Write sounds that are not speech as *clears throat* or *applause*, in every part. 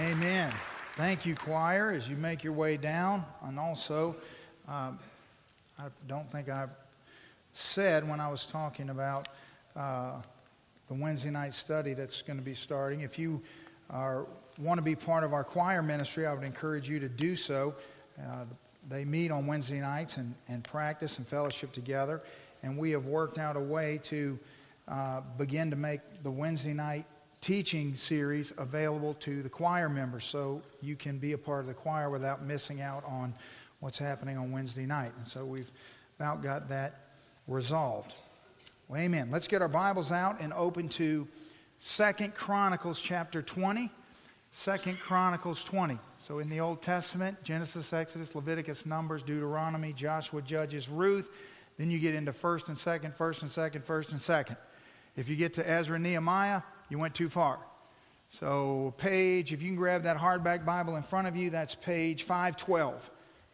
Amen. Thank you, choir, as you make your way down. And also, um, I don't think I've said when I was talking about uh, the Wednesday night study that's going to be starting. If you are, want to be part of our choir ministry, I would encourage you to do so. Uh, they meet on Wednesday nights and, and practice and fellowship together. And we have worked out a way to uh, begin to make the Wednesday night teaching series available to the choir members so you can be a part of the choir without missing out on what's happening on Wednesday night. And so we've about got that resolved. Well, amen. Let's get our Bibles out and open to Second Chronicles chapter 20. Second Chronicles 20. So in the Old Testament, Genesis, Exodus, Leviticus, Numbers, Deuteronomy, Joshua, Judges, Ruth. Then you get into first and second, first and second, first and second. If you get to Ezra, Nehemiah, you went too far. So page, if you can grab that hardback Bible in front of you, that's page 512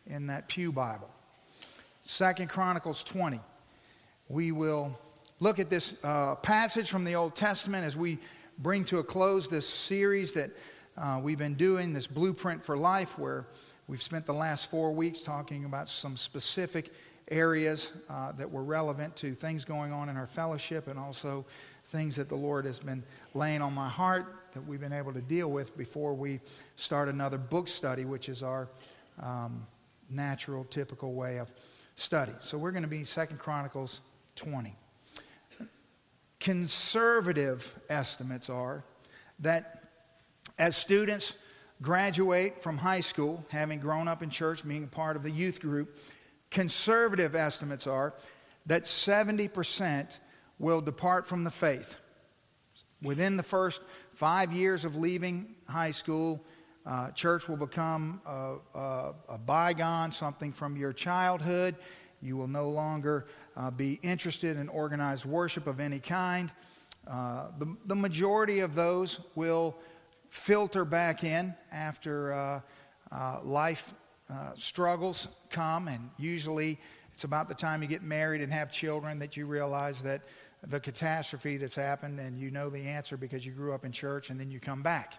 in that Pew Bible. Second Chronicles 20. We will look at this uh, passage from the Old Testament as we bring to a close this series that uh, we've been doing, this blueprint for life, where we've spent the last four weeks talking about some specific areas uh, that were relevant to things going on in our fellowship and also things that the Lord has been laying on my heart that we've been able to deal with before we start another book study, which is our um, natural, typical way of study. So we're going to be Second Chronicles 20. Conservative estimates are that as students graduate from high school, having grown up in church, being a part of the youth group, conservative estimates are that 70% will depart from the faith. Within the first five years of leaving high school, uh, church will become a, a, a, bygone, something from your childhood. You will no longer uh, be interested in organized worship of any kind. Uh, the, the majority of those will filter back in after uh, uh, life uh, struggles come, and usually it's about the time you get married and have children that you realize that the catastrophe that's happened and you know the answer because you grew up in church and then you come back.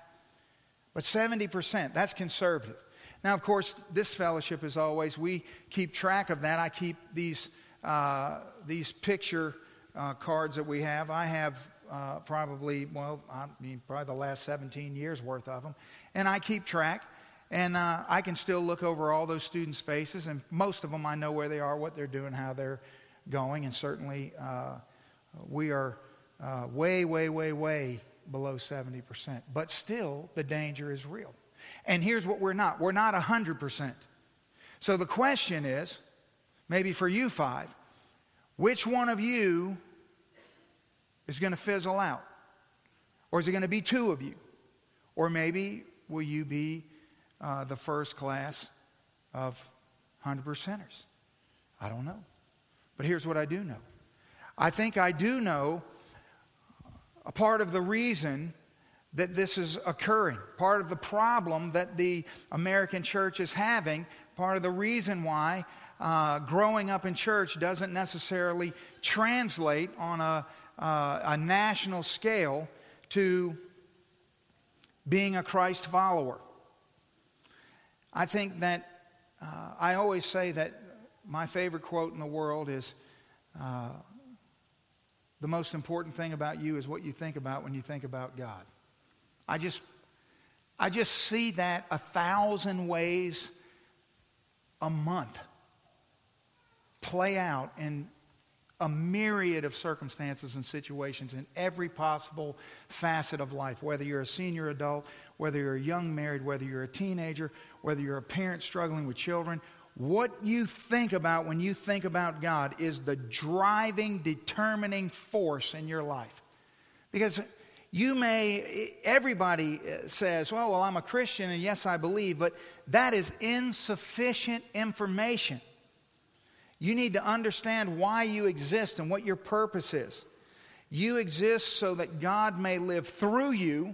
But 70%, that's conservative. Now, of course, this fellowship is always, we keep track of that. I keep these, uh, these picture uh, cards that we have. I have uh, probably, well, I mean, probably the last 17 years worth of them. And I keep track. And uh, I can still look over all those students' faces, and most of them I know where they are, what they're doing, how they're going, and certainly uh, we are uh, way, way, way, way below 70%. But still, the danger is real. And here's what we're not we're not 100%. So the question is maybe for you five, which one of you is going to fizzle out? Or is it going to be two of you? Or maybe will you be uh, the first class of 100 percenters? I don't know. But here's what I do know I think I do know a part of the reason that this is occurring, part of the problem that the American church is having, part of the reason why uh, growing up in church doesn't necessarily translate on a, uh, a national scale to being a Christ follower. I think that uh, I always say that my favorite quote in the world is uh, the most important thing about you is what you think about when you think about God. I just, I just see that a thousand ways a month play out in a myriad of circumstances and situations in every possible facet of life, whether you're a senior adult, whether you're a young married, whether you're a teenager, whether you're a parent struggling with children, what you think about when you think about God is the driving, determining force in your life. Because you may, everybody uh, says, well, well, I'm a Christian and yes, I believe, but that is insufficient information. You need to understand why you exist and what your purpose is. You exist so that God may live through you,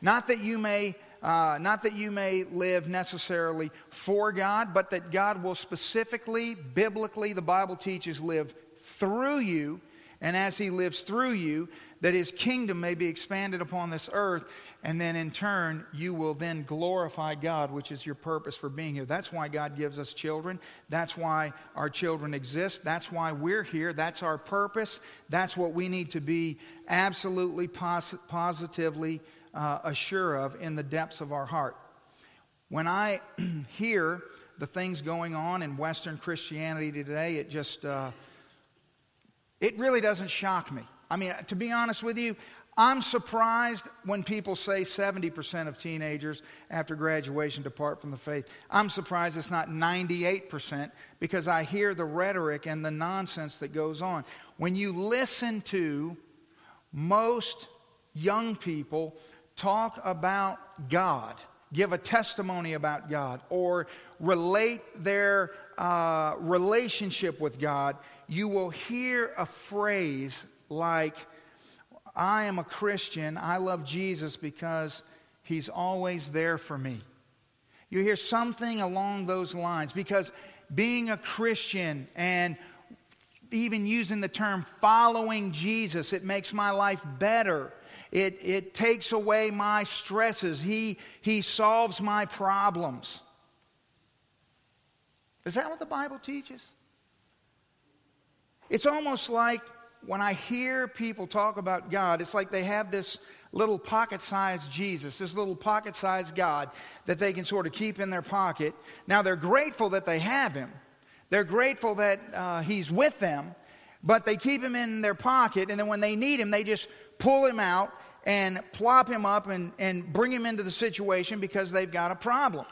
not that you may uh, not that you may live necessarily for God, but that God will specifically, biblically, the Bible teaches, live through you. And as He lives through you, that his kingdom may be expanded upon this earth. And then in turn, you will then glorify God, which is your purpose for being here. That's why God gives us children. That's why our children exist. That's why we're here. That's our purpose. That's what we need to be absolutely pos- positively uh, assured of in the depths of our heart. When I *clears throat* hear the things going on in Western Christianity today, it just, uh, it really doesn't shock me. I mean, to be honest with you, I'm surprised when people say 70% of teenagers after graduation depart from the faith. I'm surprised it's not 98% because I hear the rhetoric and the nonsense that goes on. When you listen to most young people talk about God, give a testimony about God, or relate their uh, relationship with God, you will hear a phrase like, I am a Christian. I love Jesus because he's always there for me. You hear something along those lines because being a Christian and even using the term following Jesus, it makes my life better. It, it takes away my stresses. He, he solves my problems. Is that what the Bible teaches? It's almost like when I hear people talk about God, it's like they have this little pocket sized Jesus, this little pocket sized God that they can sort of keep in their pocket. Now, they're grateful that they have him, they're grateful that uh, he's with them, but they keep him in their pocket, and then when they need him, they just pull him out and plop him up and, and bring him into the situation because they've got a problem.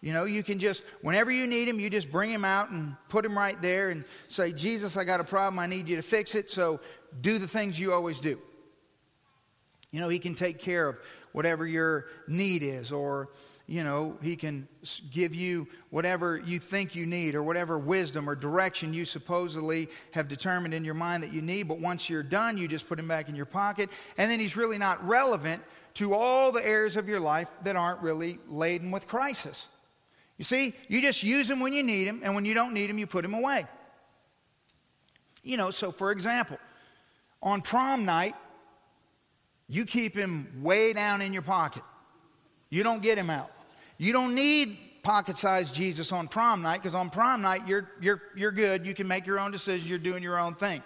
You know, you can just, whenever you need him, you just bring him out and put him right there and say, Jesus, I got a problem. I need you to fix it. So do the things you always do. You know, he can take care of whatever your need is, or, you know, he can give you whatever you think you need, or whatever wisdom or direction you supposedly have determined in your mind that you need. But once you're done, you just put him back in your pocket. And then he's really not relevant to all the areas of your life that aren't really laden with crisis. You see, you just use him when you need him, and when you don't need him, you put him away. You know, so for example, on prom night, you keep him way down in your pocket. You don't get him out. You don't need pocket sized Jesus on prom night because on prom night, you're, you're, you're good. You can make your own decisions. You're doing your own thing.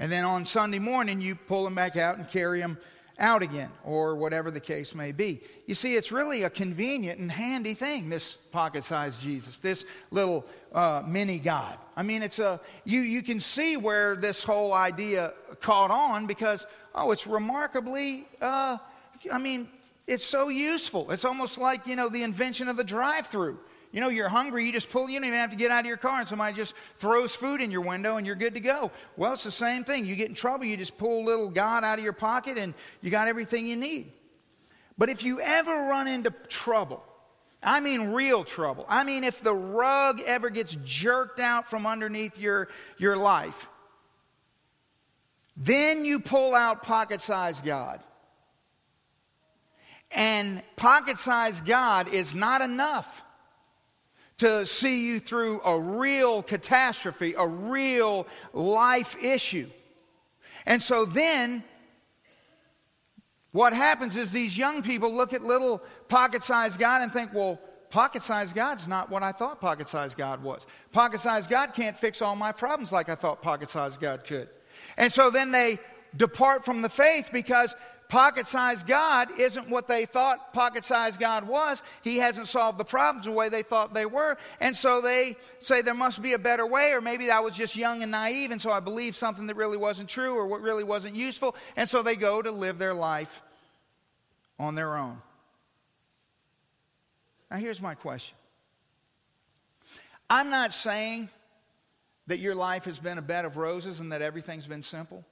And then on Sunday morning, you pull him back out and carry him out again, or whatever the case may be. You see, it's really a convenient and handy thing, this pocket sized Jesus, this little uh, mini God. I mean, it's a, you, you can see where this whole idea caught on because, oh, it's remarkably, uh, I mean, it's so useful. It's almost like, you know, the invention of the drive through. You know, you're hungry, you just pull, you don't even have to get out of your car, and somebody just throws food in your window and you're good to go. Well, it's the same thing. You get in trouble, you just pull little God out of your pocket and you got everything you need. But if you ever run into trouble, I mean real trouble, I mean if the rug ever gets jerked out from underneath your, your life, then you pull out pocket sized God. And pocket sized God is not enough to see you through a real catastrophe, a real life issue. And so then, what happens is these young people look at little pocket sized God and think, well, pocket sized God's not what I thought pocket sized God was. Pocket sized God can't fix all my problems like I thought pocket sized God could. And so then they depart from the faith because pocket sized God isn't what they thought pocket sized God was. He hasn't solved the problems the way they thought they were. And so they say there must be a better way, or maybe I was just young and naive, and so I believed something that really wasn't true or what really wasn't useful. And so they go to live their life on their own. Now, here's my question I'm not saying that your life has been a bed of roses and that everything's been simple.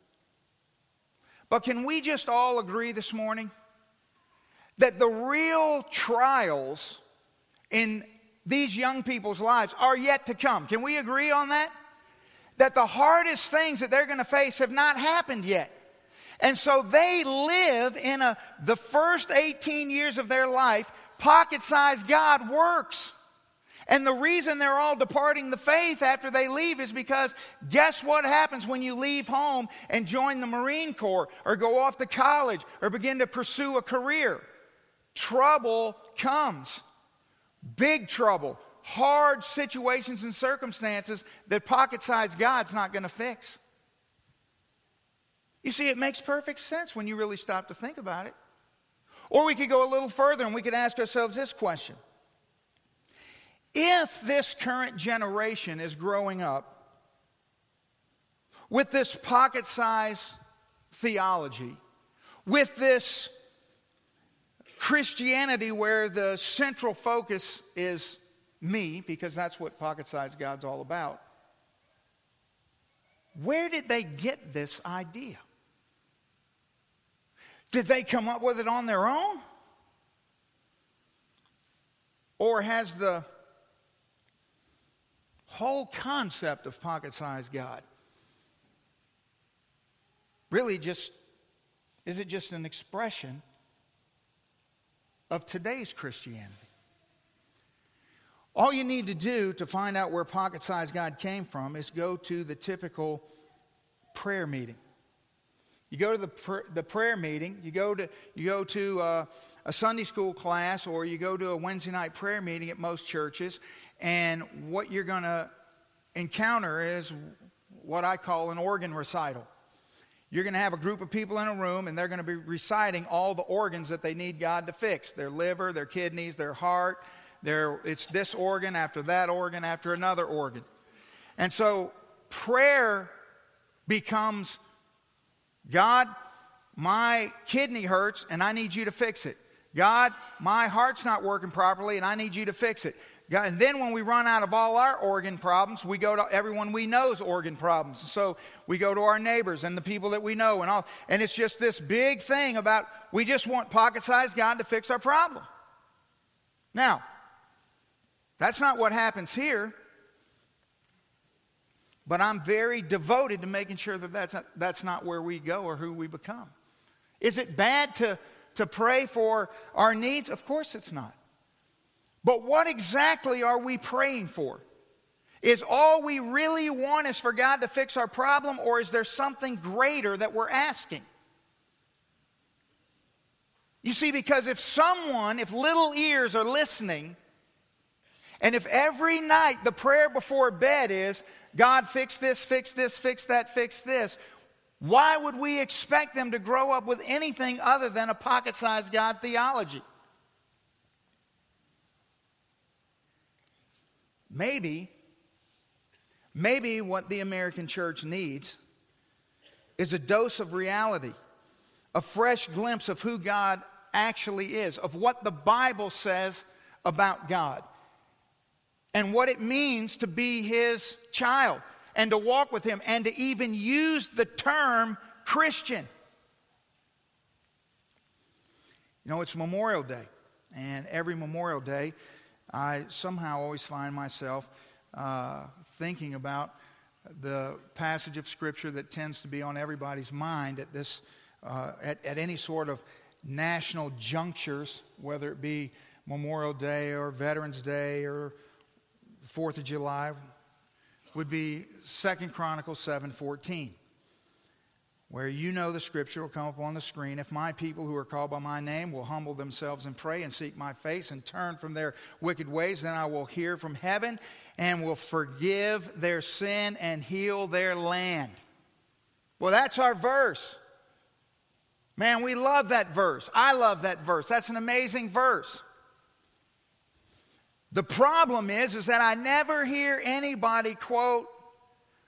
But can we just all agree this morning that the real trials in these young people's lives are yet to come? Can we agree on that? That the hardest things that they're going to face have not happened yet. And so they live in a, the first 18 years of their life, pocket sized God works. And the reason they're all departing the faith after they leave is because guess what happens when you leave home and join the Marine Corps or go off to college or begin to pursue a career? Trouble comes. Big trouble. Hard situations and circumstances that pocket sized God's not going to fix. You see, it makes perfect sense when you really stop to think about it. Or we could go a little further and we could ask ourselves this question If this current generation is growing up with this pocket size theology, with this Christianity where the central focus is me, because that's what pocket size God's all about, where did they get this idea? Did they come up with it on their own? Or has the whole concept of pocket sized God really just, is it just an expression of today's Christianity? All you need to do to find out where pocket sized God came from is go to the typical prayer meeting. You go to the, pr- the prayer meeting, you go to, you go to uh, a Sunday school class, or you go to a Wednesday night prayer meeting at most churches, and what you're going to encounter is what I call an organ recital. You're going to have a group of people in a room, and they're going to be reciting all the organs that they need God to fix their liver, their kidneys, their heart. Their, it's this organ after that organ after another organ. And so prayer becomes God, my kidney hurts and I need you to fix it. God, my heart's not working properly and I need you to fix it. God, and then when we run out of all our organ problems, we go to everyone we know's organ problems. So we go to our neighbors and the people that we know and all. And it's just this big thing about we just want pocket-sized God to fix our problem. Now, that's not what happens here. But I'm very devoted to making sure that that's not, that's not where we go or who we become. Is it bad to, to pray for our needs? Of course it's not. But what exactly are we praying for? Is all we really want is for God to fix our problem, or is there something greater that we're asking? You see, because if someone, if little ears are listening, and if every night the prayer before bed is, God, fix this, fix this, fix that, fix this. Why would we expect them to grow up with anything other than a pocket sized God theology? Maybe, maybe what the American church needs is a dose of reality, a fresh glimpse of who God actually is, of what the Bible says about God and what it means to be his child and to walk with him and to even use the term Christian. You know, it's Memorial Day, and every Memorial Day, I somehow always find myself uh, thinking about the passage of Scripture that tends to be on everybody's mind at this, uh, at, at any sort of national junctures, whether it be Memorial Day or Veterans Day or Fourth of July would be Second Chronicles 7:14, where you know the scripture will come up on the screen. If my people who are called by my name will humble themselves and pray and seek my face and turn from their wicked ways, then I will hear from heaven and will forgive their sin and heal their land. Well, that's our verse. Man, we love that verse. I love that verse. That's an amazing verse. The problem is, is that I never hear anybody quote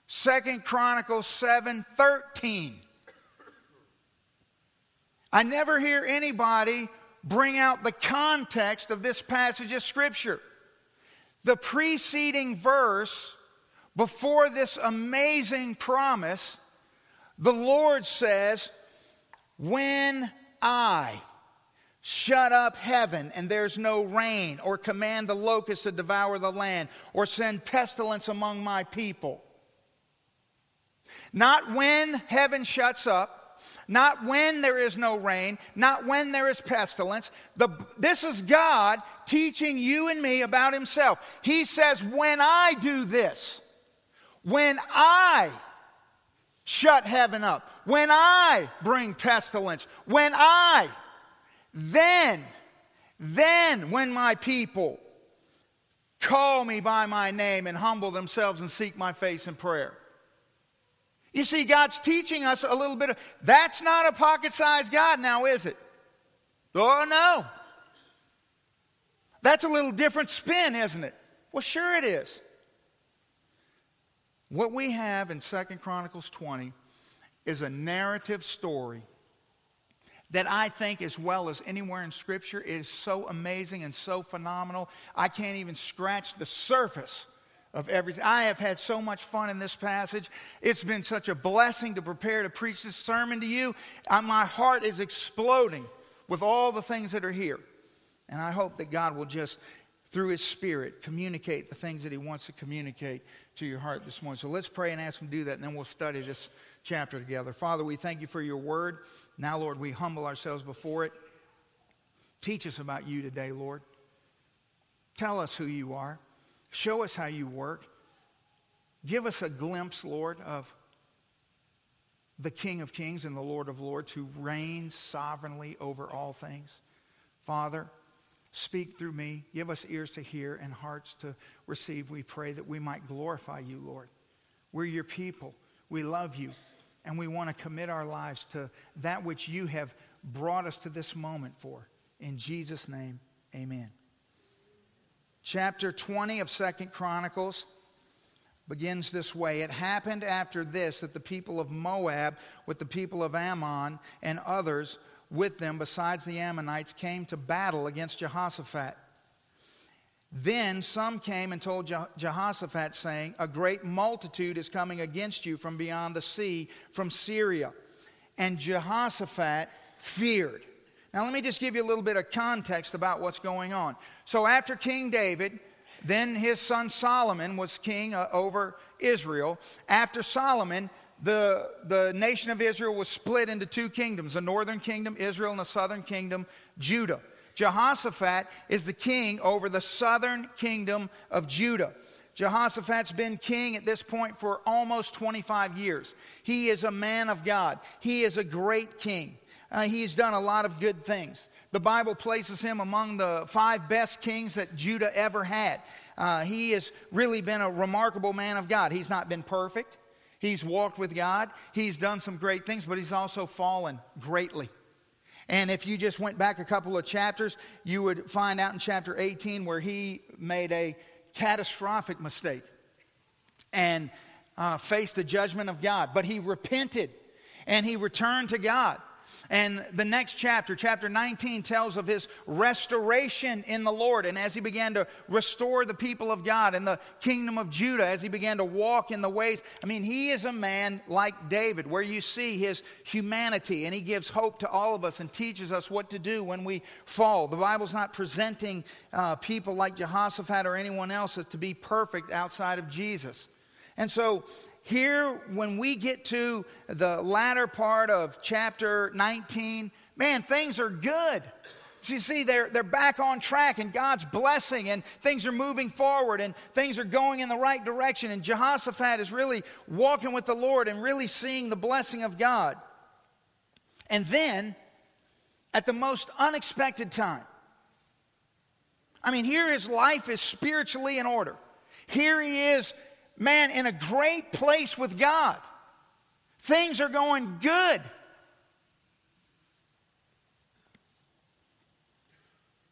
Second Chronicles 7 13. I never hear anybody bring out the context of this passage of Scripture. The preceding verse, before this amazing promise, the Lord says, When I, shut up heaven and there's no rain, or command the locusts to devour the land, or send pestilence among my people. Not when heaven shuts up, not when there is no rain, not when there is pestilence. The, this is God teaching you and me about Himself. He says, When I do this, when I shut heaven up, when I bring pestilence, when I, then, then when my people call me by my name and humble themselves and seek my face in prayer. You see, God's teaching us a little bit of that's not a pocket sized God now, is it? Oh, no. That's a little different spin, isn't it? Well, sure it is. What we have in Second Chronicles 20 is a narrative story that I think, as well as anywhere in Scripture, is so amazing and so phenomenal. I can't even scratch the surface of everything. I have had so much fun in this passage. It's been such a blessing to prepare to preach this sermon to you. I, my heart is exploding with all the things that are here. And I hope that God will just, through His Spirit, communicate the things that He wants to communicate to your heart this morning. So let's pray and ask Him to do that, and then we'll study this chapter together. Father, we thank you for your word. Now, Lord, we humble ourselves before it. Teach us about you today, Lord. Tell us who you are. Show us how you work. Give us a glimpse, Lord, of the King of Kings and the Lord of Lords who reigns sovereignly over all things. Father, speak through me. Give us ears to hear and hearts to receive. We pray that we might glorify you, Lord. We're your people. We love you and we want to commit our lives to that which you have brought us to this moment for. In Jesus' name, amen. Chapter 20 of Second Chronicles begins this way It happened after this that the people of Moab, with the people of Ammon and others with them, besides the Ammonites, came to battle against Jehoshaphat. Then some came and told Jehoshaphat, saying, A great multitude is coming against you from beyond the sea, from Syria. And Jehoshaphat feared. Now, let me just give you a little bit of context about what's going on. So, after King David, then his son Solomon was king uh, over Israel. After Solomon, the, the nation of Israel was split into two kingdoms the northern kingdom, Israel, and the southern kingdom, Judah. Jehoshaphat is the king over the southern kingdom of Judah. Jehoshaphat's been king at this point for almost 25 years. He is a man of God. He is a great king. Uh, he's done a lot of good things. The Bible places him among the five best kings that Judah ever had. Uh, he has really been a remarkable man of God. He's not been perfect. He's walked with God. He's done some great things, but he's also fallen greatly. And if you just went back a couple of chapters, you would find out in chapter 18 where he made a catastrophic mistake and uh, faced the judgment of God. But he repented and he returned to God. And the next chapter, chapter 19, tells of his restoration in the Lord. And as he began to restore the people of God and the kingdom of Judah, as he began to walk in the ways, I mean, he is a man like David, where you see his humanity and he gives hope to all of us and teaches us what to do when we fall. The Bible's not presenting uh, people like Jehoshaphat or anyone else as to be perfect outside of Jesus. And so here, when we get to the latter part of chapter 19, man, things are good. So you see, they're, they're back on track and God's blessing and things are moving forward and things are going in the right direction. And Jehoshaphat is really walking with the Lord and really seeing the blessing of God. And then, at the most unexpected time, I mean, here his life is spiritually in order. Here he is man, in a great place with God. Things are going good.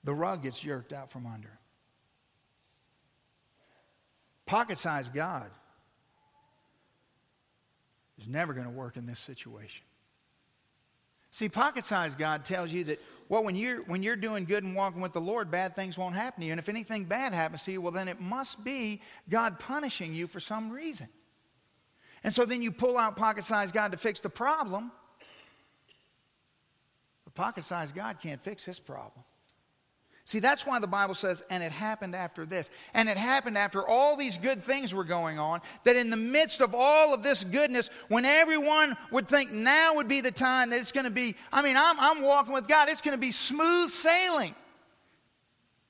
The rug gets jerked out from under. Pocket sized God is never going to work in this situation. See, pocket sized God tells you that well, when you're, when you're doing good and walking with the Lord, bad things won't happen to you. And if anything bad happens to you, well, then it must be God punishing you for some reason. And so then you pull out pocket sized God to fix the problem. But pocket sized God can't fix his problem. See, that's why the Bible says, and it happened after this. And it happened after all these good things were going on, that in the midst of all of this goodness, when everyone would think now would be the time that it's going to be, I mean, I'm, I'm walking with God, it's going to be smooth sailing.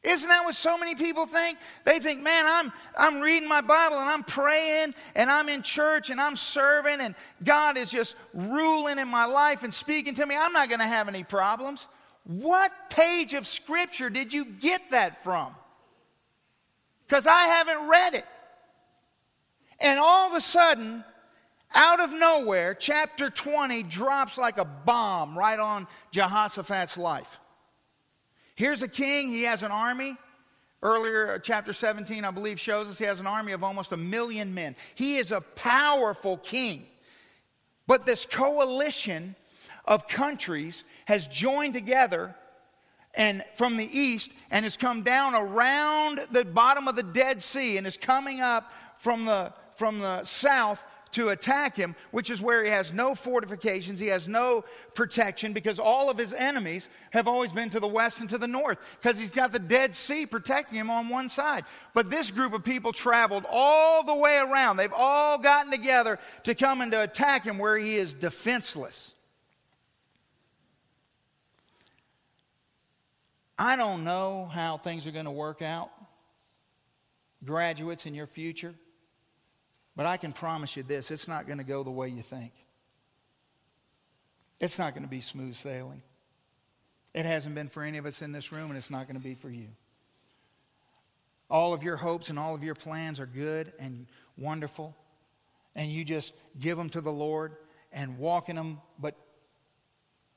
Isn't that what so many people think? They think, man, I'm, I'm reading my Bible and I'm praying and I'm in church and I'm serving and God is just ruling in my life and speaking to me. I'm not going to have any problems. What page of Scripture did you get that from? Because I haven't read it. And all of a sudden, out of nowhere, chapter 20 drops like a bomb right on Jehoshaphat's life. Here's a king, he has an army. Earlier, uh, chapter 17, I believe, shows us he has an army of almost a million men. He is a powerful king. But this coalition of countries has joined together and from the east and has come down around the bottom of the Dead Sea and is coming up from the, from the south to attack him, which is where he has no fortifications, he has no protection because all of his enemies have always been to the west and to the north because he's got the Dead Sea protecting him on one side. But this group of people traveled all the way around. They've all gotten together to come and to attack him where he is defenseless. I don't know how things are going to work out, graduates in your future, but I can promise you this it's not going to go the way you think. It's not going to be smooth sailing. It hasn't been for any of us in this room, and it's not going to be for you. All of your hopes and all of your plans are good and wonderful, and you just give them to the Lord and walk in them, but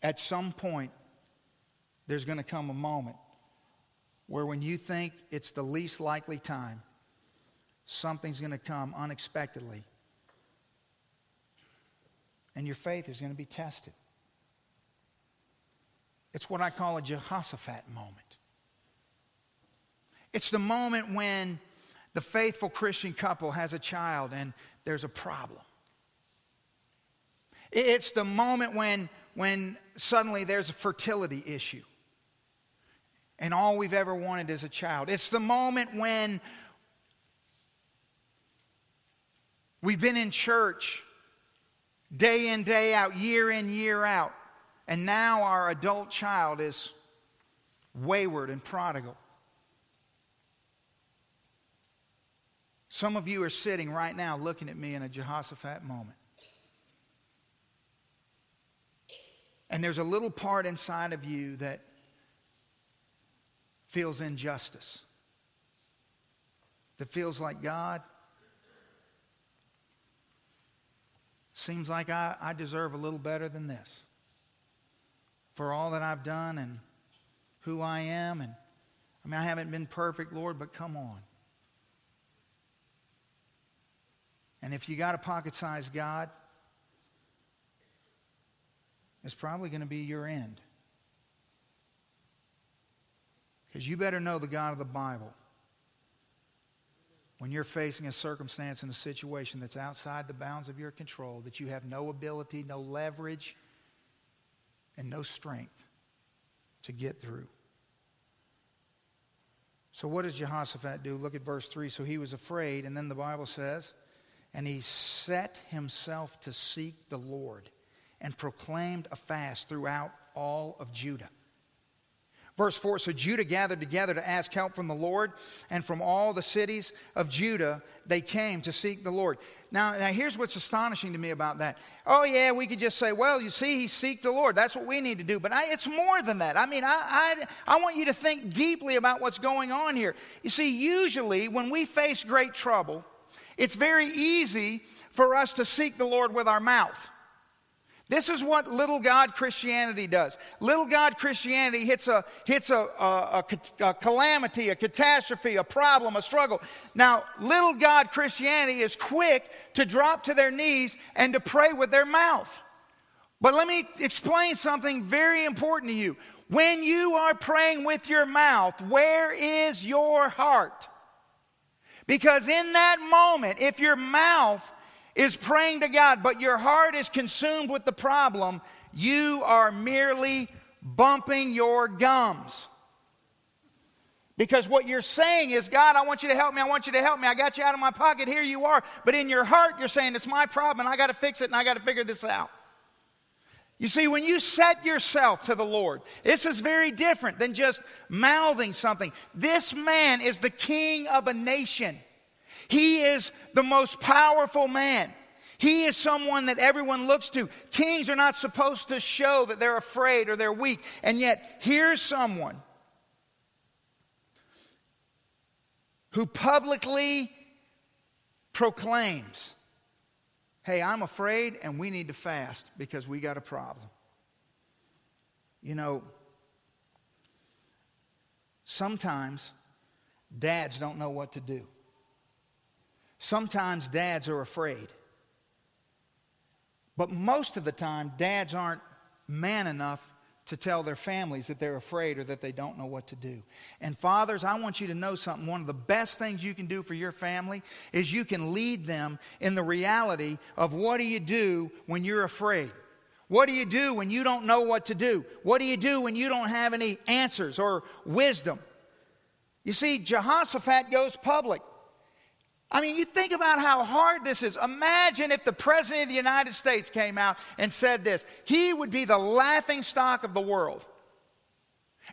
at some point, there's going to come a moment where when you think it's the least likely time, something's going to come unexpectedly. And your faith is going to be tested. It's what I call a Jehoshaphat moment. It's the moment when the faithful Christian couple has a child and there's a problem. It's the moment when, when suddenly there's a fertility issue and all we've ever wanted as a child. It's the moment when we've been in church day in, day out, year in, year out, and now our adult child is wayward and prodigal. Some of you are sitting right now looking at me in a Jehoshaphat moment. And there's a little part inside of you that feels injustice, that feels like God, seems like I, I deserve a little better than this for all that I've done and who I am. And I mean, I haven't been perfect, Lord, but come on. And if you got a pocket sized God, it's probably going to be your end. Because you better know the God of the Bible. When you're facing a circumstance and a situation that's outside the bounds of your control, that you have no ability, no leverage, and no strength to get through. So, what does Jehoshaphat do? Look at verse 3. So he was afraid, and then the Bible says, and he set himself to seek the Lord and proclaimed a fast throughout all of Judah. Verse 4 So Judah gathered together to ask help from the Lord, and from all the cities of Judah they came to seek the Lord. Now, now here's what's astonishing to me about that. Oh, yeah, we could just say, well, you see, he seek the Lord. That's what we need to do. But I, it's more than that. I mean, I, I, I want you to think deeply about what's going on here. You see, usually when we face great trouble, it's very easy for us to seek the Lord with our mouth. This is what little God Christianity does. Little God Christianity hits a, hits a, a, a, a, calamity, a catastrophe, a problem, a struggle. Now, little God Christianity is quick to drop to their knees and to pray with their mouth. But let me explain something very important to you. When you are praying with your mouth, where is your heart? Because in that moment, if your mouth is praying to God, but your heart is consumed with the problem, you are merely bumping your gums. Because what you're saying is, God, I want you to help me. I want you to help me. I got you out of my pocket. Here you are. But in your heart, you're saying, it's my problem and I got to fix it and I got to figure this out. You see, when you set yourself to the Lord, this is very different than just mouthing something. This man is the king of a nation. He is the most powerful man. He is someone that everyone looks to. Kings are not supposed to show that they're afraid or they're weak. And yet, here's someone who publicly proclaims, Hey, I'm afraid and we need to fast because we got a problem. You know, sometimes dads don't know what to do. Sometimes dads are afraid. But most of the time, dads aren't man enough to tell their families that they're afraid or that they don't know what to do. And fathers, I want you to know something. One of the best things you can do for your family is you can lead them in the reality of what do you do when you're afraid? What do you do when you don't know what to do? What do you do when you don't have any answers or wisdom? You see, Jehoshaphat goes public. I mean, you think about how hard this is. Imagine if the President of the United States came out and said this. He would be the laughing stock of the world.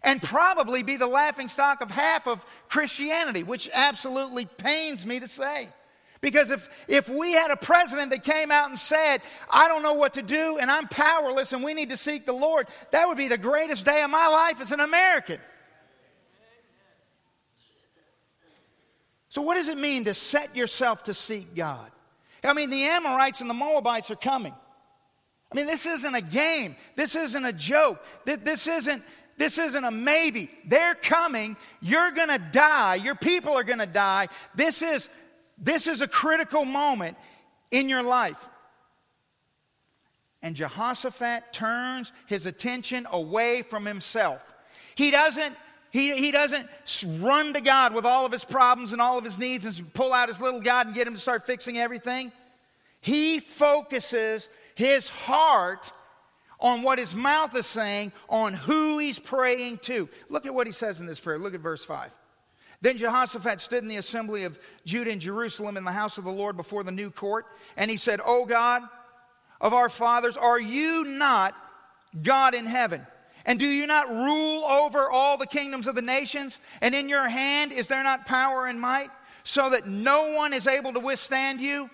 And probably be the laughing stock of half of Christianity, which absolutely pains me to say. Because if, if we had a president that came out and said, I don't know what to do and I'm powerless and we need to seek the Lord, that would be the greatest day of my life as an American. So, what does it mean to set yourself to seek God? I mean, the Amorites and the Moabites are coming. I mean, this isn't a game. This isn't a joke. This isn't, this isn't a maybe. They're coming. You're going to die. Your people are going to die. This is, this is a critical moment in your life. And Jehoshaphat turns his attention away from himself. He doesn't he, he doesn't run to God with all of his problems and all of his needs and pull out his little God and get him to start fixing everything. He focuses his heart on what his mouth is saying, on who he's praying to. Look at what he says in this prayer. Look at verse 5. Then Jehoshaphat stood in the assembly of Judah and Jerusalem in the house of the Lord before the new court, and he said, O God of our fathers, are you not God in heaven? And do you not rule over all the kingdoms of the nations? And in your hand is there not power and might, so that no one is able to withstand you?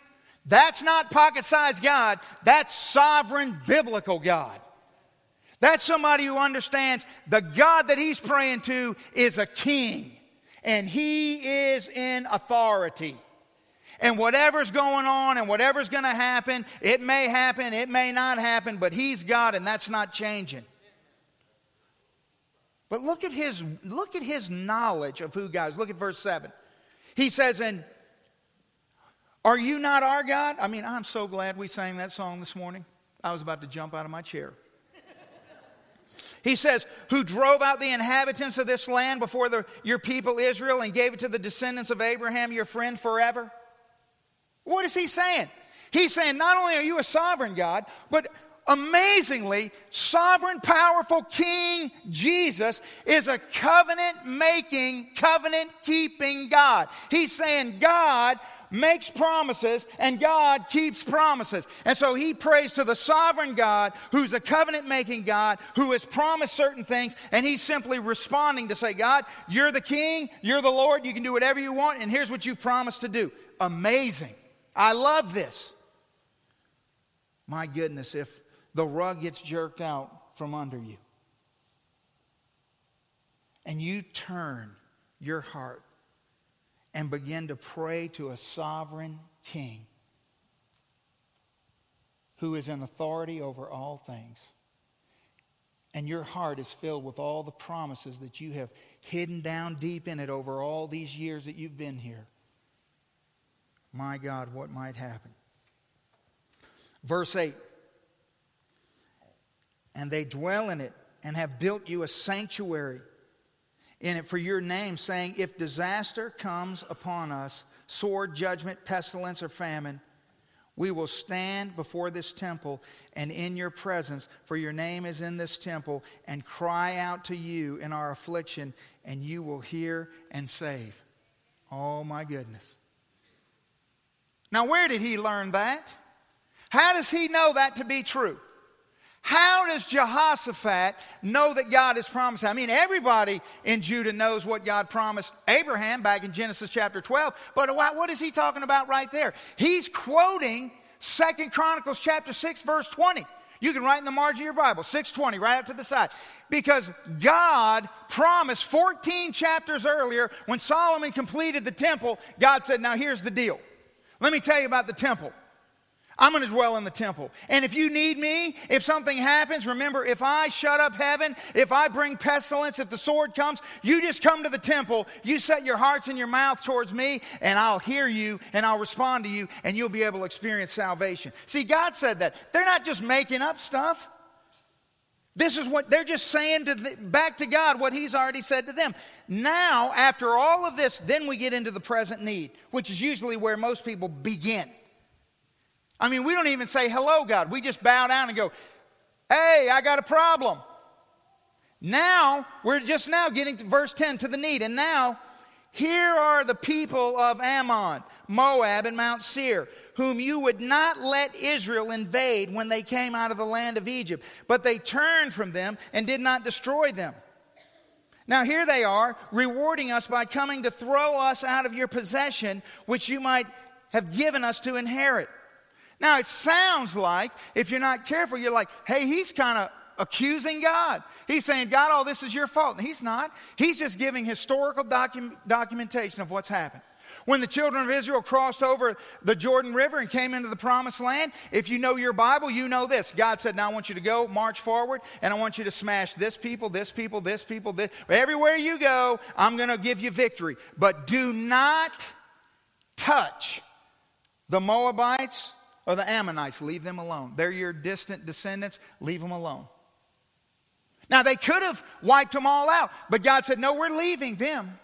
That's not pocket sized God, that's sovereign biblical God. That's somebody who understands the God that he's praying to is a king, and he is in authority. And whatever's going on and whatever's going to happen, it may happen, it may not happen, but he's God, and that's not changing. But look at his, look at his knowledge of who God is. Look at verse 7. He says, And are you not our God? I mean, I'm so glad we sang that song this morning. I was about to jump out of my chair. He says, Who drove out the inhabitants of this land before the, your people Israel and gave it to the descendants of Abraham, your friend, forever? What is he saying? He's saying, Not only are you a sovereign God, but amazingly, sovereign, powerful King Jesus is a covenant making, covenant keeping God. He's saying God makes promises and God keeps promises. And so he prays to the sovereign God who's a covenant making God who has promised certain things and he's simply responding to say, God, you're the king, you're the Lord, you can do whatever you want, and here's what you've promised to do. Amazing. I love this. My goodness, if the rug gets jerked out from under you. And you turn your heart and begin to pray to a sovereign king who is in authority over all things. And your heart is filled with all the promises that you have hidden down deep in it over all these years that you've been here. My God, what might happen? Verse 8 and they dwell in it and have built you a sanctuary in it for your name, saying, If disaster comes upon us, sword, judgment, pestilence, or famine, We will stand before this temple and in your presence, for your name is in this temple, and cry out to you in our affliction, and you will hear and save. Oh, my goodness. Now, where did he learn that? How does he know that to be true? How does Jehoshaphat know that God has promised? I mean, everybody in Judah knows what God promised Abraham back in Genesis chapter 12, but what is he talking about right there? He's quoting Second Chronicles chapter 6, verse 20. You can write in the margin of your Bible, 620, right up to the side. Because God promised 14 chapters earlier, when Solomon completed the temple, God said, Now here's the deal. Let me tell you about the temple. I'm going to dwell in the temple. And if you need me, if something happens, remember, if I shut up heaven, if I bring pestilence, if the sword comes, you just come to the temple, you set your hearts and your mouth towards me, and I'll hear you and I'll respond to you, and you'll be able to experience salvation. See, God said that. They're not just making up stuff. This is what they're just saying to the, back to God what He's already said to them. Now, after all of this, then we get into the present need, which is usually where most people begin. I mean, we don't even say hello, God. We just bow down and go, hey, I got a problem. Now, we're just now getting to verse 10 to the need. And now, here are the people of Ammon, Moab, and Mount Seir, whom you would not let Israel invade when they came out of the land of Egypt, but they turned from them and did not destroy them. Now, here they are, rewarding us by coming to throw us out of your possession, which you might have given us to inherit. Now, it sounds like, if you're not careful, you're like, hey, he's kind of accusing God. He's saying, God, all this is your fault. And he's not. He's just giving historical docu- documentation of what's happened. When the children of Israel crossed over the Jordan River and came into the promised land, if you know your Bible, you know this. God said, Now I want you to go, march forward, and I want you to smash this people, this people, this people, this. Everywhere you go, I'm going to give you victory. But do not touch the Moabites, or the Ammonites, leave them alone. They're your distant descendants, leave them alone. Now, they could have wiped them all out, but God said, No, we're leaving them.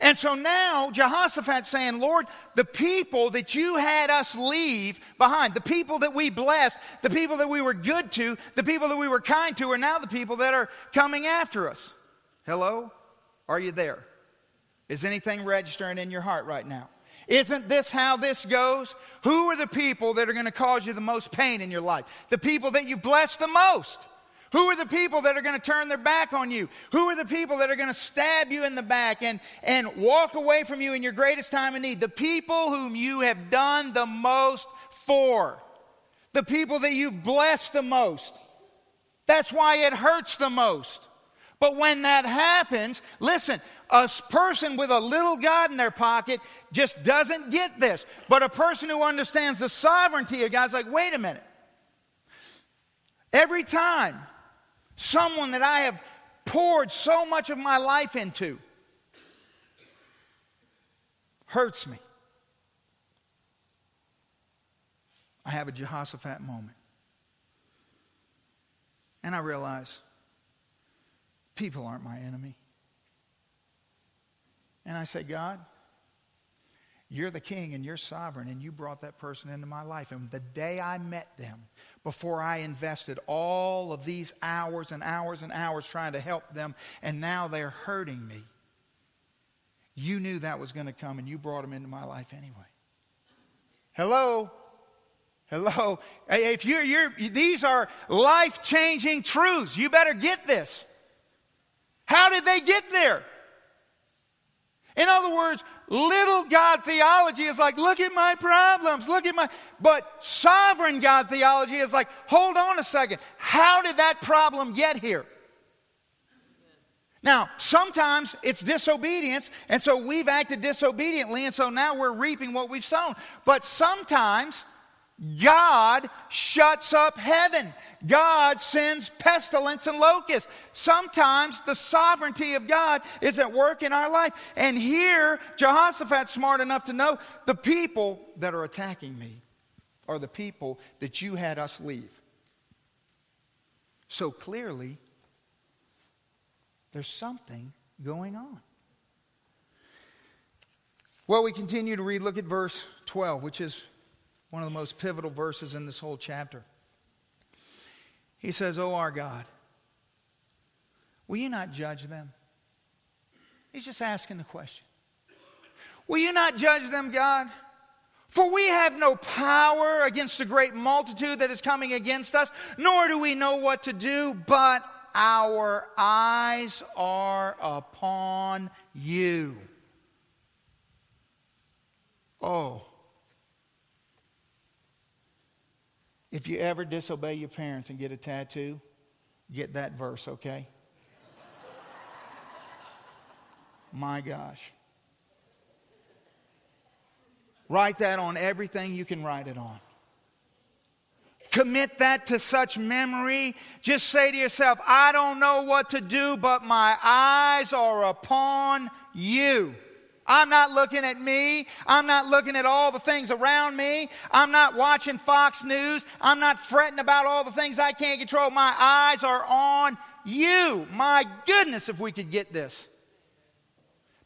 And so now Jehoshaphat's saying, Lord, the people that you had us leave behind, the people that we blessed, the people that we were good to, the people that we were kind to, are now the people that are coming after us. Hello? Are you there? Is anything registering in your heart right now? Isn't this how this goes? Who are the people that are going to cause you the most pain in your life? The people that you've blessed the most. Who are the people that are going to turn their back on you? Who are the people that are going to stab you in the back and, and walk away from you in your greatest time of need? The people whom you have done the most for. The people that you've blessed the most. That's why it hurts the most. But when that happens, listen, a person with a little God in their pocket just doesn't get this. But a person who understands the sovereignty of God's like, wait a minute. Every time someone that I have poured so much of my life into hurts me, I have a Jehoshaphat moment. And I realize people aren't my enemy. And I say, God, you're the king and you're sovereign, and you brought that person into my life. And the day I met them, before I invested all of these hours and hours and hours trying to help them, and now they're hurting me, you knew that was going to come, and you brought them into my life anyway. Hello? Hello? If you're, you're these are life changing truths. You better get this. How did they get there? In other words, little God theology is like, look at my problems, look at my. But sovereign God theology is like, hold on a second. How did that problem get here? Now, sometimes it's disobedience, and so we've acted disobediently, and so now we're reaping what we've sown. But sometimes God shuts up heaven. God sends pestilence and locusts. Sometimes the sovereignty of God is at work in our life. And here, Jehoshaphat's smart enough to know the people that are attacking me are the people that you had us leave. So clearly, there's something going on. Well, we continue to read. Look at verse 12, which is one of the most pivotal verses in this whole chapter. He says, Oh, our God, will you not judge them? He's just asking the question. Will you not judge them, God? For we have no power against the great multitude that is coming against us, nor do we know what to do, but our eyes are upon you. Oh. If you ever disobey your parents and get a tattoo, get that verse, okay? *laughs* My gosh. Write that on everything you can write it on. Commit that to such memory. Just say to yourself, I don't know what to do, but my eyes are upon you. I'm not looking at me. I'm not looking at all the things around me. I'm not watching Fox News. I'm not fretting about all the things I can't control. My eyes are on you. My goodness, if we could get this.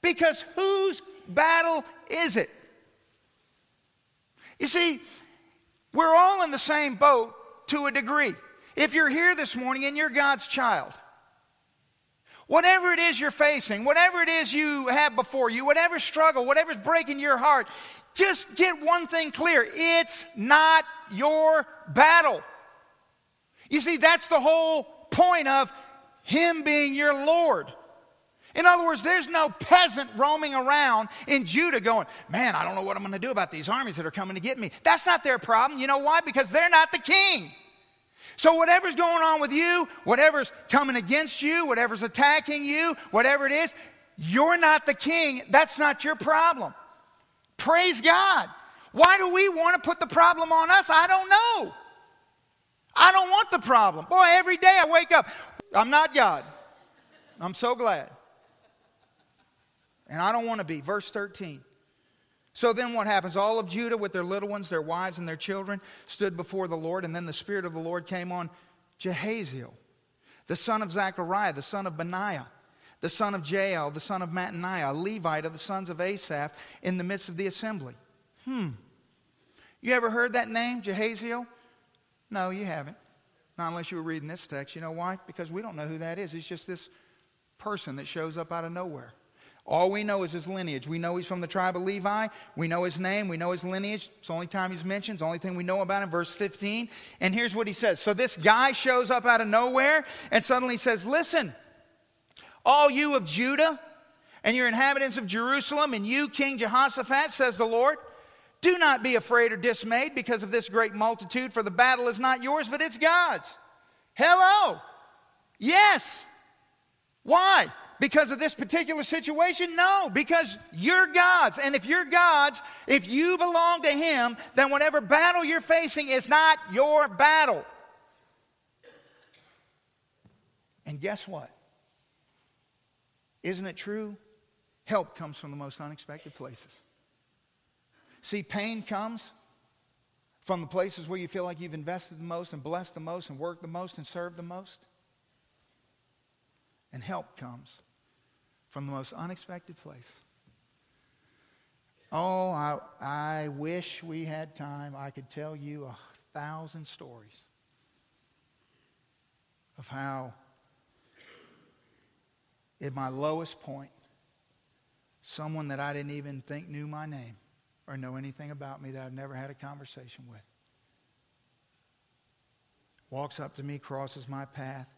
Because whose battle is it? You see, we're all in the same boat to a degree. If you're here this morning and you're God's child, whatever it is you're facing, whatever it is you have before you, whatever struggle, whatever's breaking your heart, just get one thing clear it's not your battle. You see, that's the whole point of Him being your Lord. In other words, there's no peasant roaming around in Judah going, Man, I don't know what I'm going to do about these armies that are coming to get me. That's not their problem. You know why? Because they're not the king. So, whatever's going on with you, whatever's coming against you, whatever's attacking you, whatever it is, you're not the king. That's not your problem. Praise God. Why do we want to put the problem on us? I don't know. I don't want the problem. Boy, every day I wake up, I'm not God. I'm so glad. And I don't want to be. Verse 13. So then what happens? All of Judah with their little ones, their wives, and their children stood before the Lord, and then the Spirit of the Lord came on Jehaziel, the son of Zechariah, the son of Benaiah, the son of Jael, the son of Mattaniah, a Levite of the sons of Asaph, in the midst of the assembly. Hmm. You ever heard that name, Jehaziel? No, you haven't. Not unless you were reading this text. You know why? Because we don't know who that is. It's just this person that shows up out of nowhere. All we know is his lineage. We know he's from the tribe of Levi. We know his name. We know his lineage. It's the only time he's mentioned. It's the only thing we know about him. Verse 15. And here's what he says. So this guy shows up out of nowhere and suddenly says, Listen, all you of Judah and your inhabitants of Jerusalem, and you, King Jehoshaphat, says the Lord, do not be afraid or dismayed because of this great multitude, for the battle is not yours, but it's God's. Hello. Yes. Why? Because of this particular situation? No, because you're God's. And if you're God's, if you belong to Him, then whatever battle you're facing is not your battle. And guess what? Isn't it true? Help comes from the most unexpected places. See, pain comes from the places where you feel like you've invested the most and blessed the most and worked the most and served the most. And help comes from the most unexpected place. Oh, I, I wish we had time. I could tell you a thousand stories of how, at my lowest point, someone that I didn't even think knew my name or know anything about me that I've never had a conversation with walks up to me, crosses my path,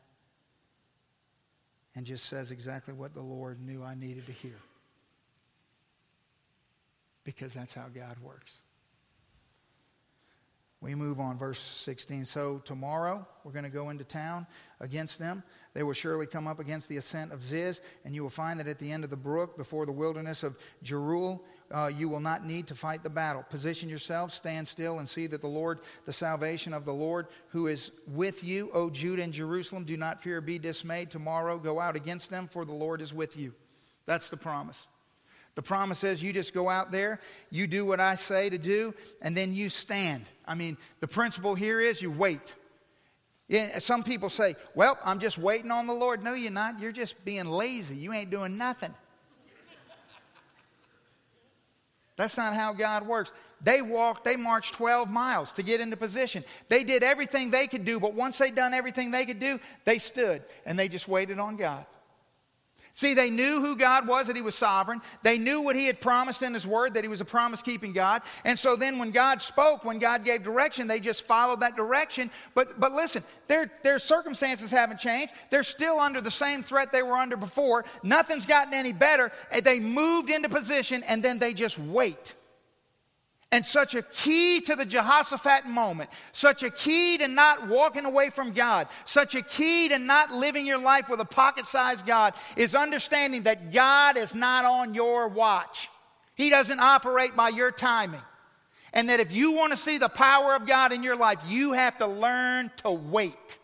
and just says exactly what the Lord knew I needed to hear. Because that's how God works. We move on, verse 16. So tomorrow we're going to go into town against them. They will surely come up against the ascent of Ziz, and you will find that at the end of the brook, before the wilderness of Jeruel, uh, you will not need to fight the battle. Position yourself, stand still, and see that the Lord, the salvation of the Lord, who is with you, O Judah and Jerusalem, do not fear, be dismayed. Tomorrow go out against them, for the Lord is with you. That's the promise. The promise says you just go out there, you do what I say to do, and then you stand. I mean, the principle here is you wait. Yeah, some people say, Well, I'm just waiting on the Lord. No, you're not. You're just being lazy. You ain't doing nothing. That's not how God works. They walked, they marched 12 miles to get into position. They did everything they could do, but once they'd done everything they could do, they stood and they just waited on God. See, they knew who God was, that He was sovereign. They knew what He had promised in His Word, that He was a promise keeping God. And so then when God spoke, when God gave direction, they just followed that direction. But, but listen, their, their circumstances haven't changed. They're still under the same threat they were under before. Nothing's gotten any better. They moved into position and then they just wait. And such a key to the Jehoshaphat moment, such a key to not walking away from God, such a key to not living your life with a pocket sized God is understanding that God is not on your watch. He doesn't operate by your timing. And that if you want to see the power of God in your life, you have to learn to wait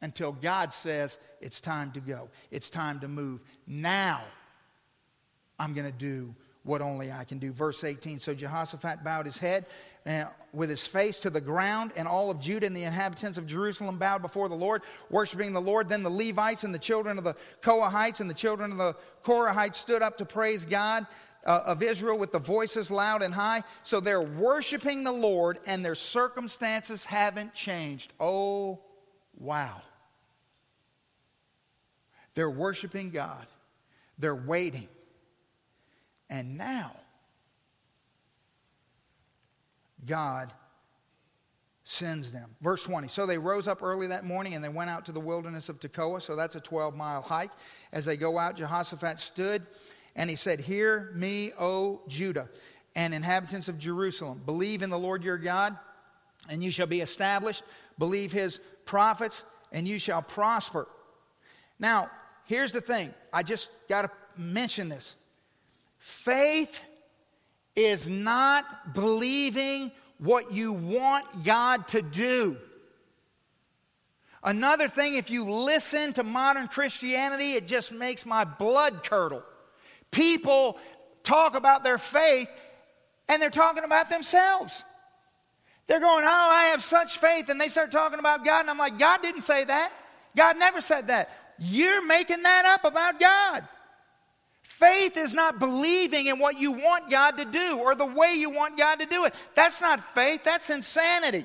until God says, it's time to go, it's time to move. Now, I'm going to do what only I can do. Verse 18 So Jehoshaphat bowed his head uh, with his face to the ground, and all of Judah and the inhabitants of Jerusalem bowed before the Lord, worshiping the Lord. Then the Levites and the children of the Kohathites and the children of the Korahites stood up to praise God. Uh, of Israel with the voices loud and high. So they're worshiping the Lord and their circumstances haven't changed. Oh, wow. They're worshiping God, they're waiting. And now, God sends them. Verse 20. So they rose up early that morning and they went out to the wilderness of Tekoa. So that's a 12 mile hike. As they go out, Jehoshaphat stood and he said, Hear me, O Judah and inhabitants of Jerusalem. Believe in the Lord your God and you shall be established. Believe his prophets and you shall prosper. Now, here's the thing. I just got to mention this. Faith is not believing what you want God to do. Another thing, if you listen to modern Christianity, it just makes my blood curdle. People talk about their faith and they're talking about themselves. They're going, Oh, I have such faith. And they start talking about God. And I'm like, God didn't say that. God never said that. You're making that up about God. Faith is not believing in what you want God to do or the way you want God to do it. That's not faith, that's insanity.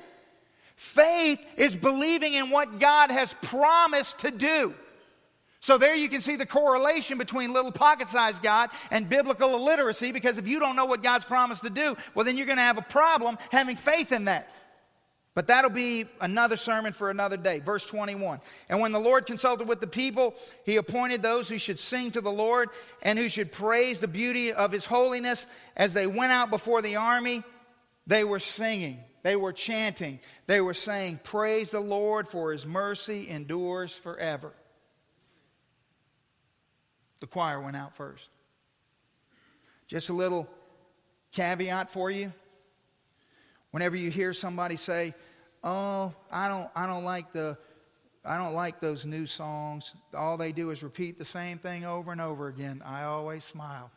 Faith is believing in what God has promised to do. So, there you can see the correlation between little pocket sized God and biblical illiteracy because if you don't know what God's promised to do, well, then you're going to have a problem having faith in that. But that'll be another sermon for another day. Verse 21. And when the Lord consulted with the people, he appointed those who should sing to the Lord and who should praise the beauty of his holiness. As they went out before the army, they were singing, they were chanting, they were saying, Praise the Lord, for his mercy endures forever. The choir went out first. Just a little caveat for you. Whenever you hear somebody say, "Oh, I don't I don't like the I don't like those new songs. All they do is repeat the same thing over and over again." I always smile.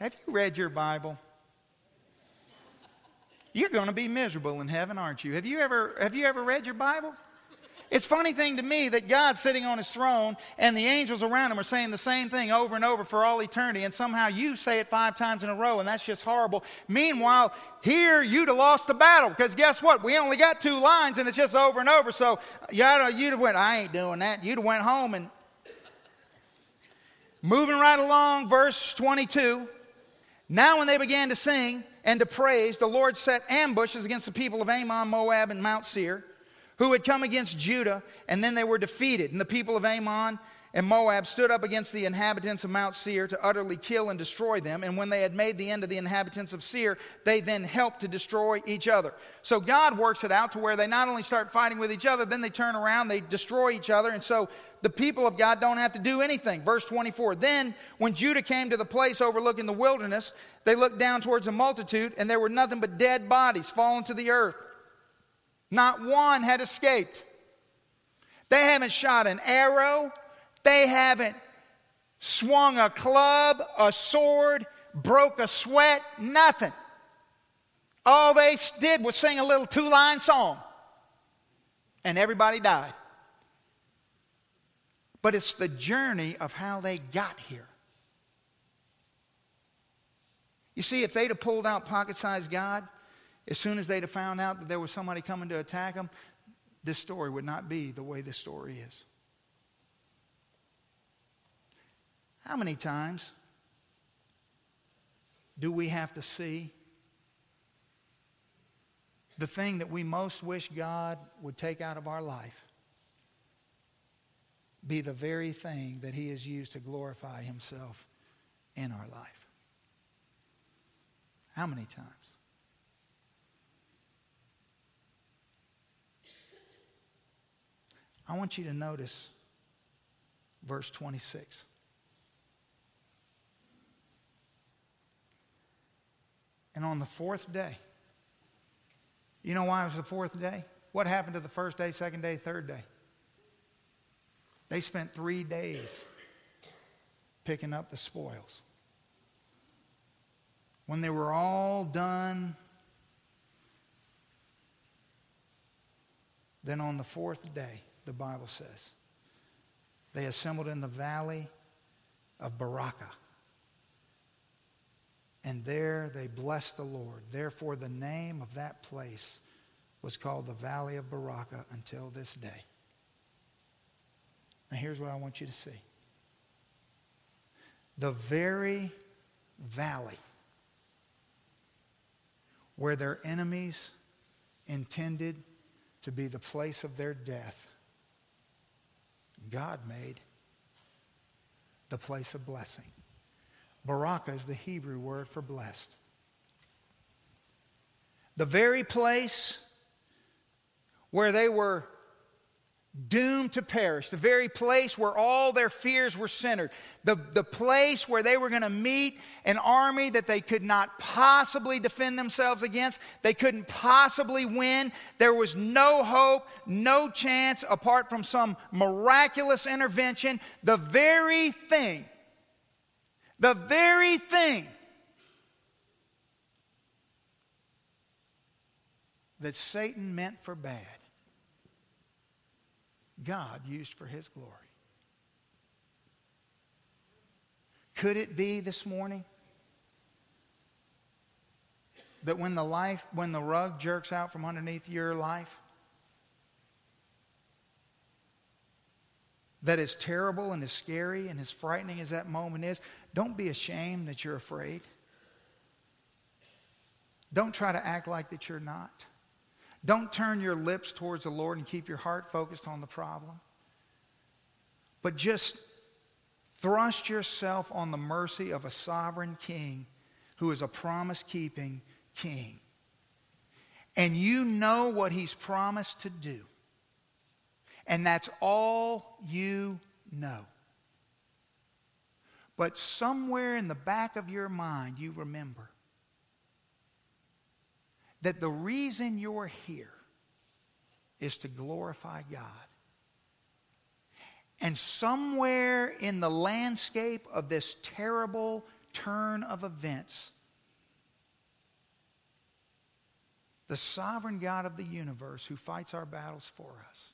Have you read your Bible? You're going to be miserable in heaven, aren't you? Have you ever have you ever read your Bible? It's funny thing to me that God's sitting on his throne and the angels around him are saying the same thing over and over for all eternity, and somehow you say it five times in a row, and that's just horrible. Meanwhile, here you'd have lost the battle because guess what? We only got two lines and it's just over and over. So you'd have went, I ain't doing that. You'd have went home and moving right along, verse 22. Now when they began to sing and to praise, the Lord set ambushes against the people of Ammon, Moab, and Mount Seir who had come against Judah, and then they were defeated. And the people of Ammon and Moab stood up against the inhabitants of Mount Seir to utterly kill and destroy them. And when they had made the end of the inhabitants of Seir, they then helped to destroy each other. So God works it out to where they not only start fighting with each other, then they turn around, they destroy each other. And so the people of God don't have to do anything. Verse 24 Then, when Judah came to the place overlooking the wilderness, they looked down towards the multitude, and there were nothing but dead bodies fallen to the earth. Not one had escaped. They haven't shot an arrow. They haven't swung a club, a sword, broke a sweat, nothing. All they did was sing a little two line song, and everybody died. But it's the journey of how they got here. You see, if they'd have pulled out pocket sized God, as soon as they'd have found out that there was somebody coming to attack them, this story would not be the way this story is. How many times do we have to see the thing that we most wish God would take out of our life be the very thing that He has used to glorify Himself in our life? How many times? I want you to notice verse 26. And on the fourth day, you know why it was the fourth day? What happened to the first day, second day, third day? They spent three days picking up the spoils. When they were all done, then on the fourth day, the Bible says, they assembled in the valley of Berachah. And there they blessed the Lord. Therefore, the name of that place was called the Valley of Berachah until this day. Now, here's what I want you to see the very valley where their enemies intended to be the place of their death, God made the place of blessing. Baraka is the Hebrew word for blessed. The very place where they were doomed to perish, the very place where all their fears were centered, the, the place where they were going to meet an army that they could not possibly defend themselves against, they couldn't possibly win. There was no hope, no chance apart from some miraculous intervention. The very thing, the very thing that Satan meant for bad God used for his glory. Could it be this morning that when the life when the rug jerks out from underneath your life that as terrible and as scary and as frightening as that moment is, don't be ashamed that you're afraid. Don't try to act like that you're not. Don't turn your lips towards the Lord and keep your heart focused on the problem. But just thrust yourself on the mercy of a sovereign king who is a promise keeping king. And you know what he's promised to do. And that's all you know. But somewhere in the back of your mind, you remember that the reason you're here is to glorify God. And somewhere in the landscape of this terrible turn of events, the sovereign God of the universe who fights our battles for us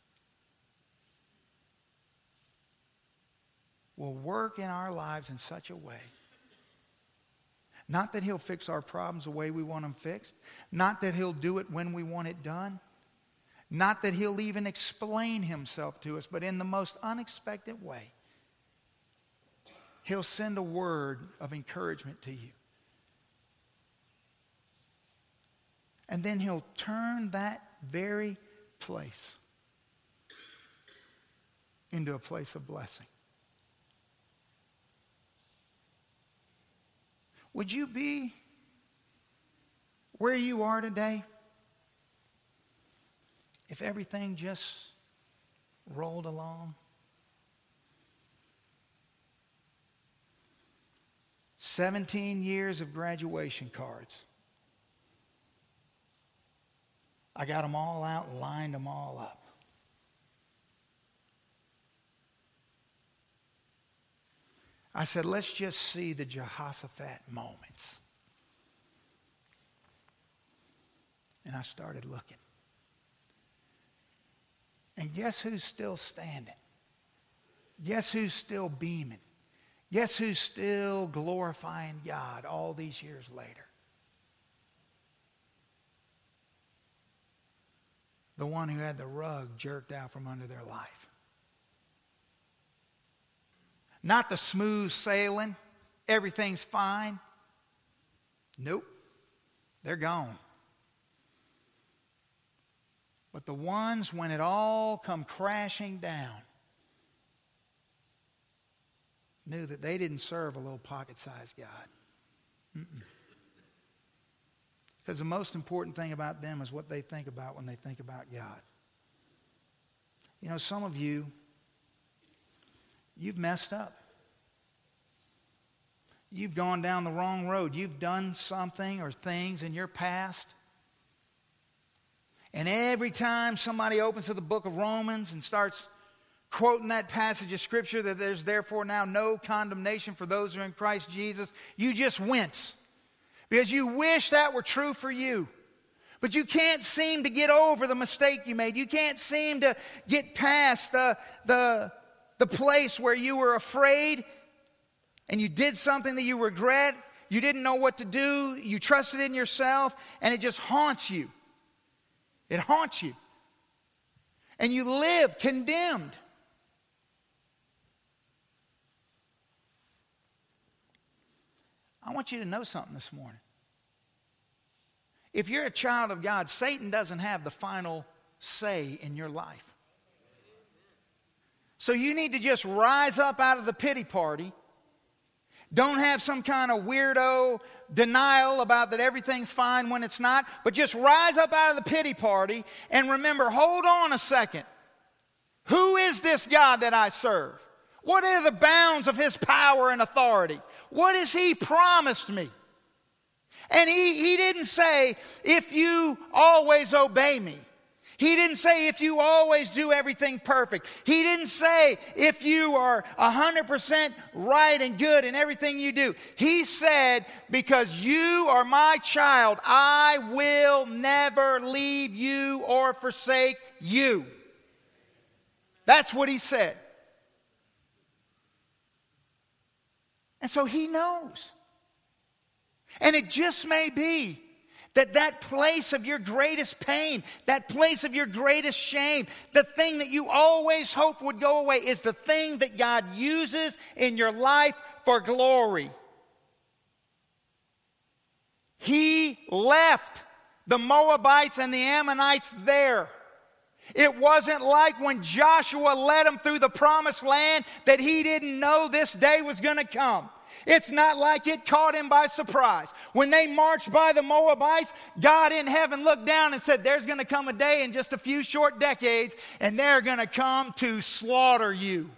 will work in our lives in such a way not that He'll fix our problems the way we want them fixed. Not that He'll do it when we want it done. Not that He'll even explain Himself to us, but in the most unexpected way, He'll send a word of encouragement to you. And then He'll turn that very place into a place of blessing. Would you be where you are today if everything just rolled along? Seventeen years of graduation cards. I got them all out and lined them all up. I said, let's just see the Jehoshaphat moments. And I started looking. And guess who's still standing? Guess who's still beaming? Guess who's still glorifying God all these years later? The one who had the rug jerked out from under their life. Not the smooth sailing, everything's fine. Nope, they're gone. But the ones when it all come crashing down knew that they didn't serve a little pocket sized God. Because the most important thing about them is what they think about when they think about God. You know, some of you, you've messed up. You've gone down the wrong road. You've done something or things in your past and every time somebody opens to the book of Romans and starts quoting that passage of Scripture that there's therefore now no condemnation for those who are in Christ Jesus, you just wince because you wish that were true for you. But you can't seem to get over the mistake you made. You can't seem to get past the, the, the place where you were afraid and you did something that you regret. You didn't know what to do. You trusted in yourself, and it just haunts you. It haunts you. And you live condemned. I want you to know something this morning. If you're a child of God, Satan doesn't have the final say in your life. So you need to just rise up out of the pity party don't have some kind of weirdo denial about that everything's fine when it's not, but just rise up out of the pity party and remember hold on a second. Who is this God that I serve? What are the bounds of his power and authority? What has he promised me? And he, he didn't say, if you always obey me. He didn't say if you always do everything perfect. He didn't say if you are 100% right and good in everything you do. He said, because you are my child, I will never leave you or forsake you. That's what he said. And so he knows. And it just may be that that place of your greatest pain, that place of your greatest shame, the thing that you always hope would go away is the thing that God uses in your life for glory. He left the Moabites and the Ammonites there. It wasn't like when Joshua led them through the promised land that he didn't know this day was going to come. It's not like it caught him by surprise. When they marched by the Moabites, God in heaven looked down and said, There's going to come a day in just a few short decades, and they're going to come to slaughter you.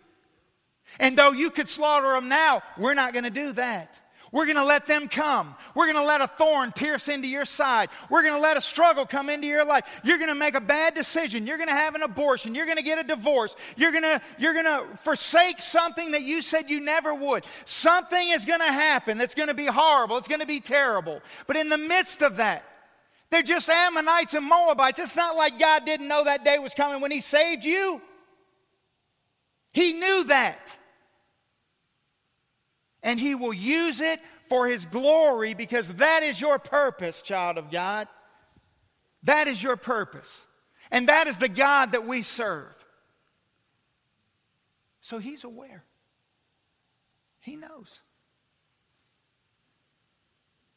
And though you could slaughter them now, we're not going to do that. We're going to let them come. We're going to let a thorn pierce into your side. We're going to let a struggle come into your life. You're going to make a bad decision. You're going to have an abortion. You're going to get a divorce. You're going to, you're going to forsake something that you said you never would. Something is going to happen that's going to be horrible. It's going to be terrible. But in the midst of that, they're just Ammonites and Moabites. It's not like God didn't know that day was coming when He saved you. He knew that and He will use it for His glory because that is your purpose, child of God. That is your purpose. And that is the God that we serve. So He's aware, He knows.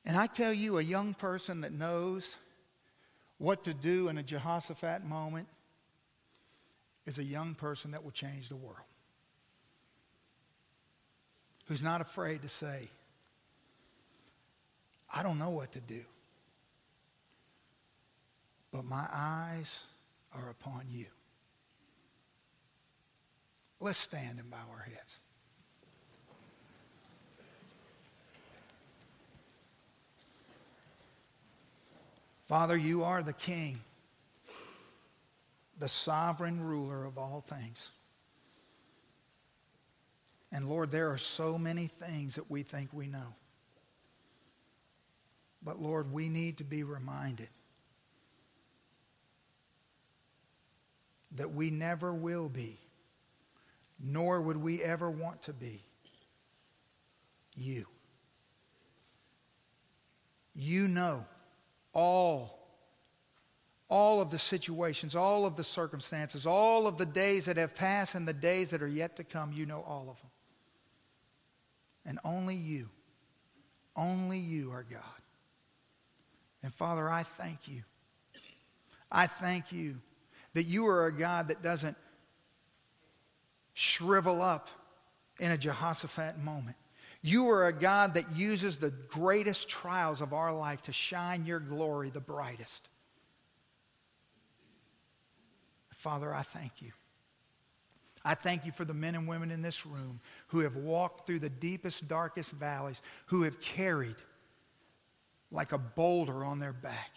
And I tell you, a young person that knows what to do in a Jehoshaphat moment is a young person that will change the world who's not afraid to say, I don't know what to do, but my eyes are upon you. Let's stand and bow our heads. Father, you are the King, the sovereign ruler of all things. And Lord, there are so many things that we think we know. But Lord, we need to be reminded that we never will be, nor would we ever want to be, you. You know all, all of the situations, all of the circumstances, all of the days that have passed and the days that are yet to come. You know all of them. And only you, only you are God. And Father, I thank you. I thank you that you are a God that doesn't shrivel up in a Jehoshaphat moment. You are a God that uses the greatest trials of our life to shine your glory the brightest. Father, I thank you. I thank you for the men and women in this room who have walked through the deepest, darkest valleys, who have carried like a boulder on their back.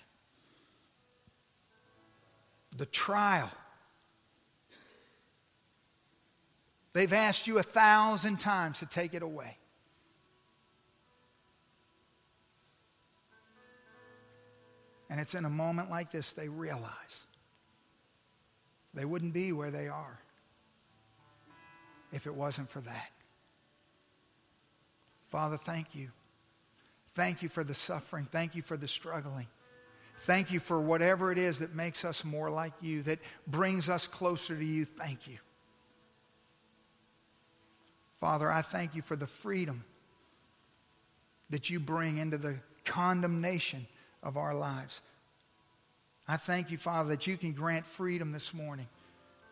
The trial. They've asked you a thousand times to take it away. And it's in a moment like this they realize they wouldn't be where they are if it wasn't for that. Father, thank you. Thank you for the suffering. Thank you for the struggling. Thank you for whatever it is that makes us more like you, that brings us closer to you. Thank you. Father, I thank you for the freedom that you bring into the condemnation of our lives. I thank you, Father, that you can grant freedom this morning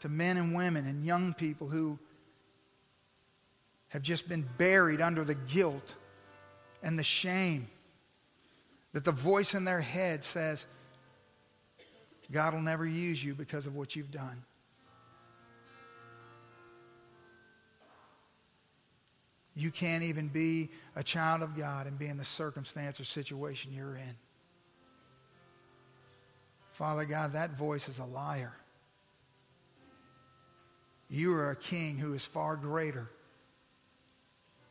to men and women and young people who have just been buried under the guilt and the shame that the voice in their head says, God will never use you because of what you've done. You can't even be a child of God and be in the circumstance or situation you're in. Father God, that voice is a liar. You are a king who is far greater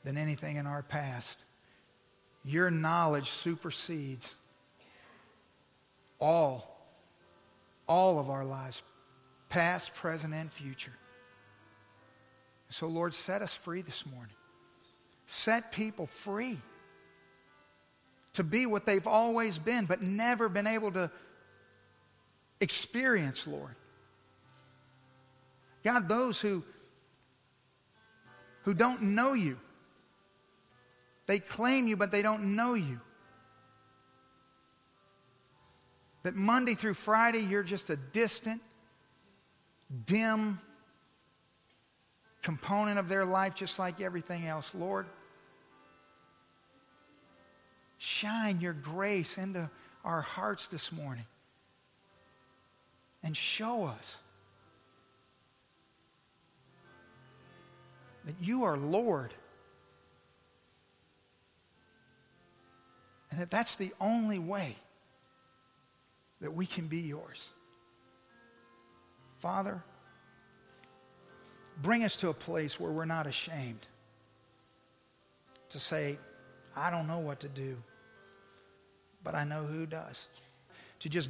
than anything in our past. Your knowledge supersedes all, all of our lives, past, present, and future. So, Lord, set us free this morning. Set people free to be what they've always been, but never been able to experience, Lord. God, those who, who don't know you, they claim you, but they don't know you. That Monday through Friday, you're just a distant, dim component of their life, just like everything else. Lord, shine your grace into our hearts this morning and show us that you are Lord. And that that's the only way that we can be yours. Father, bring us to a place where we're not ashamed to say, I don't know what to do, but I know who does. To just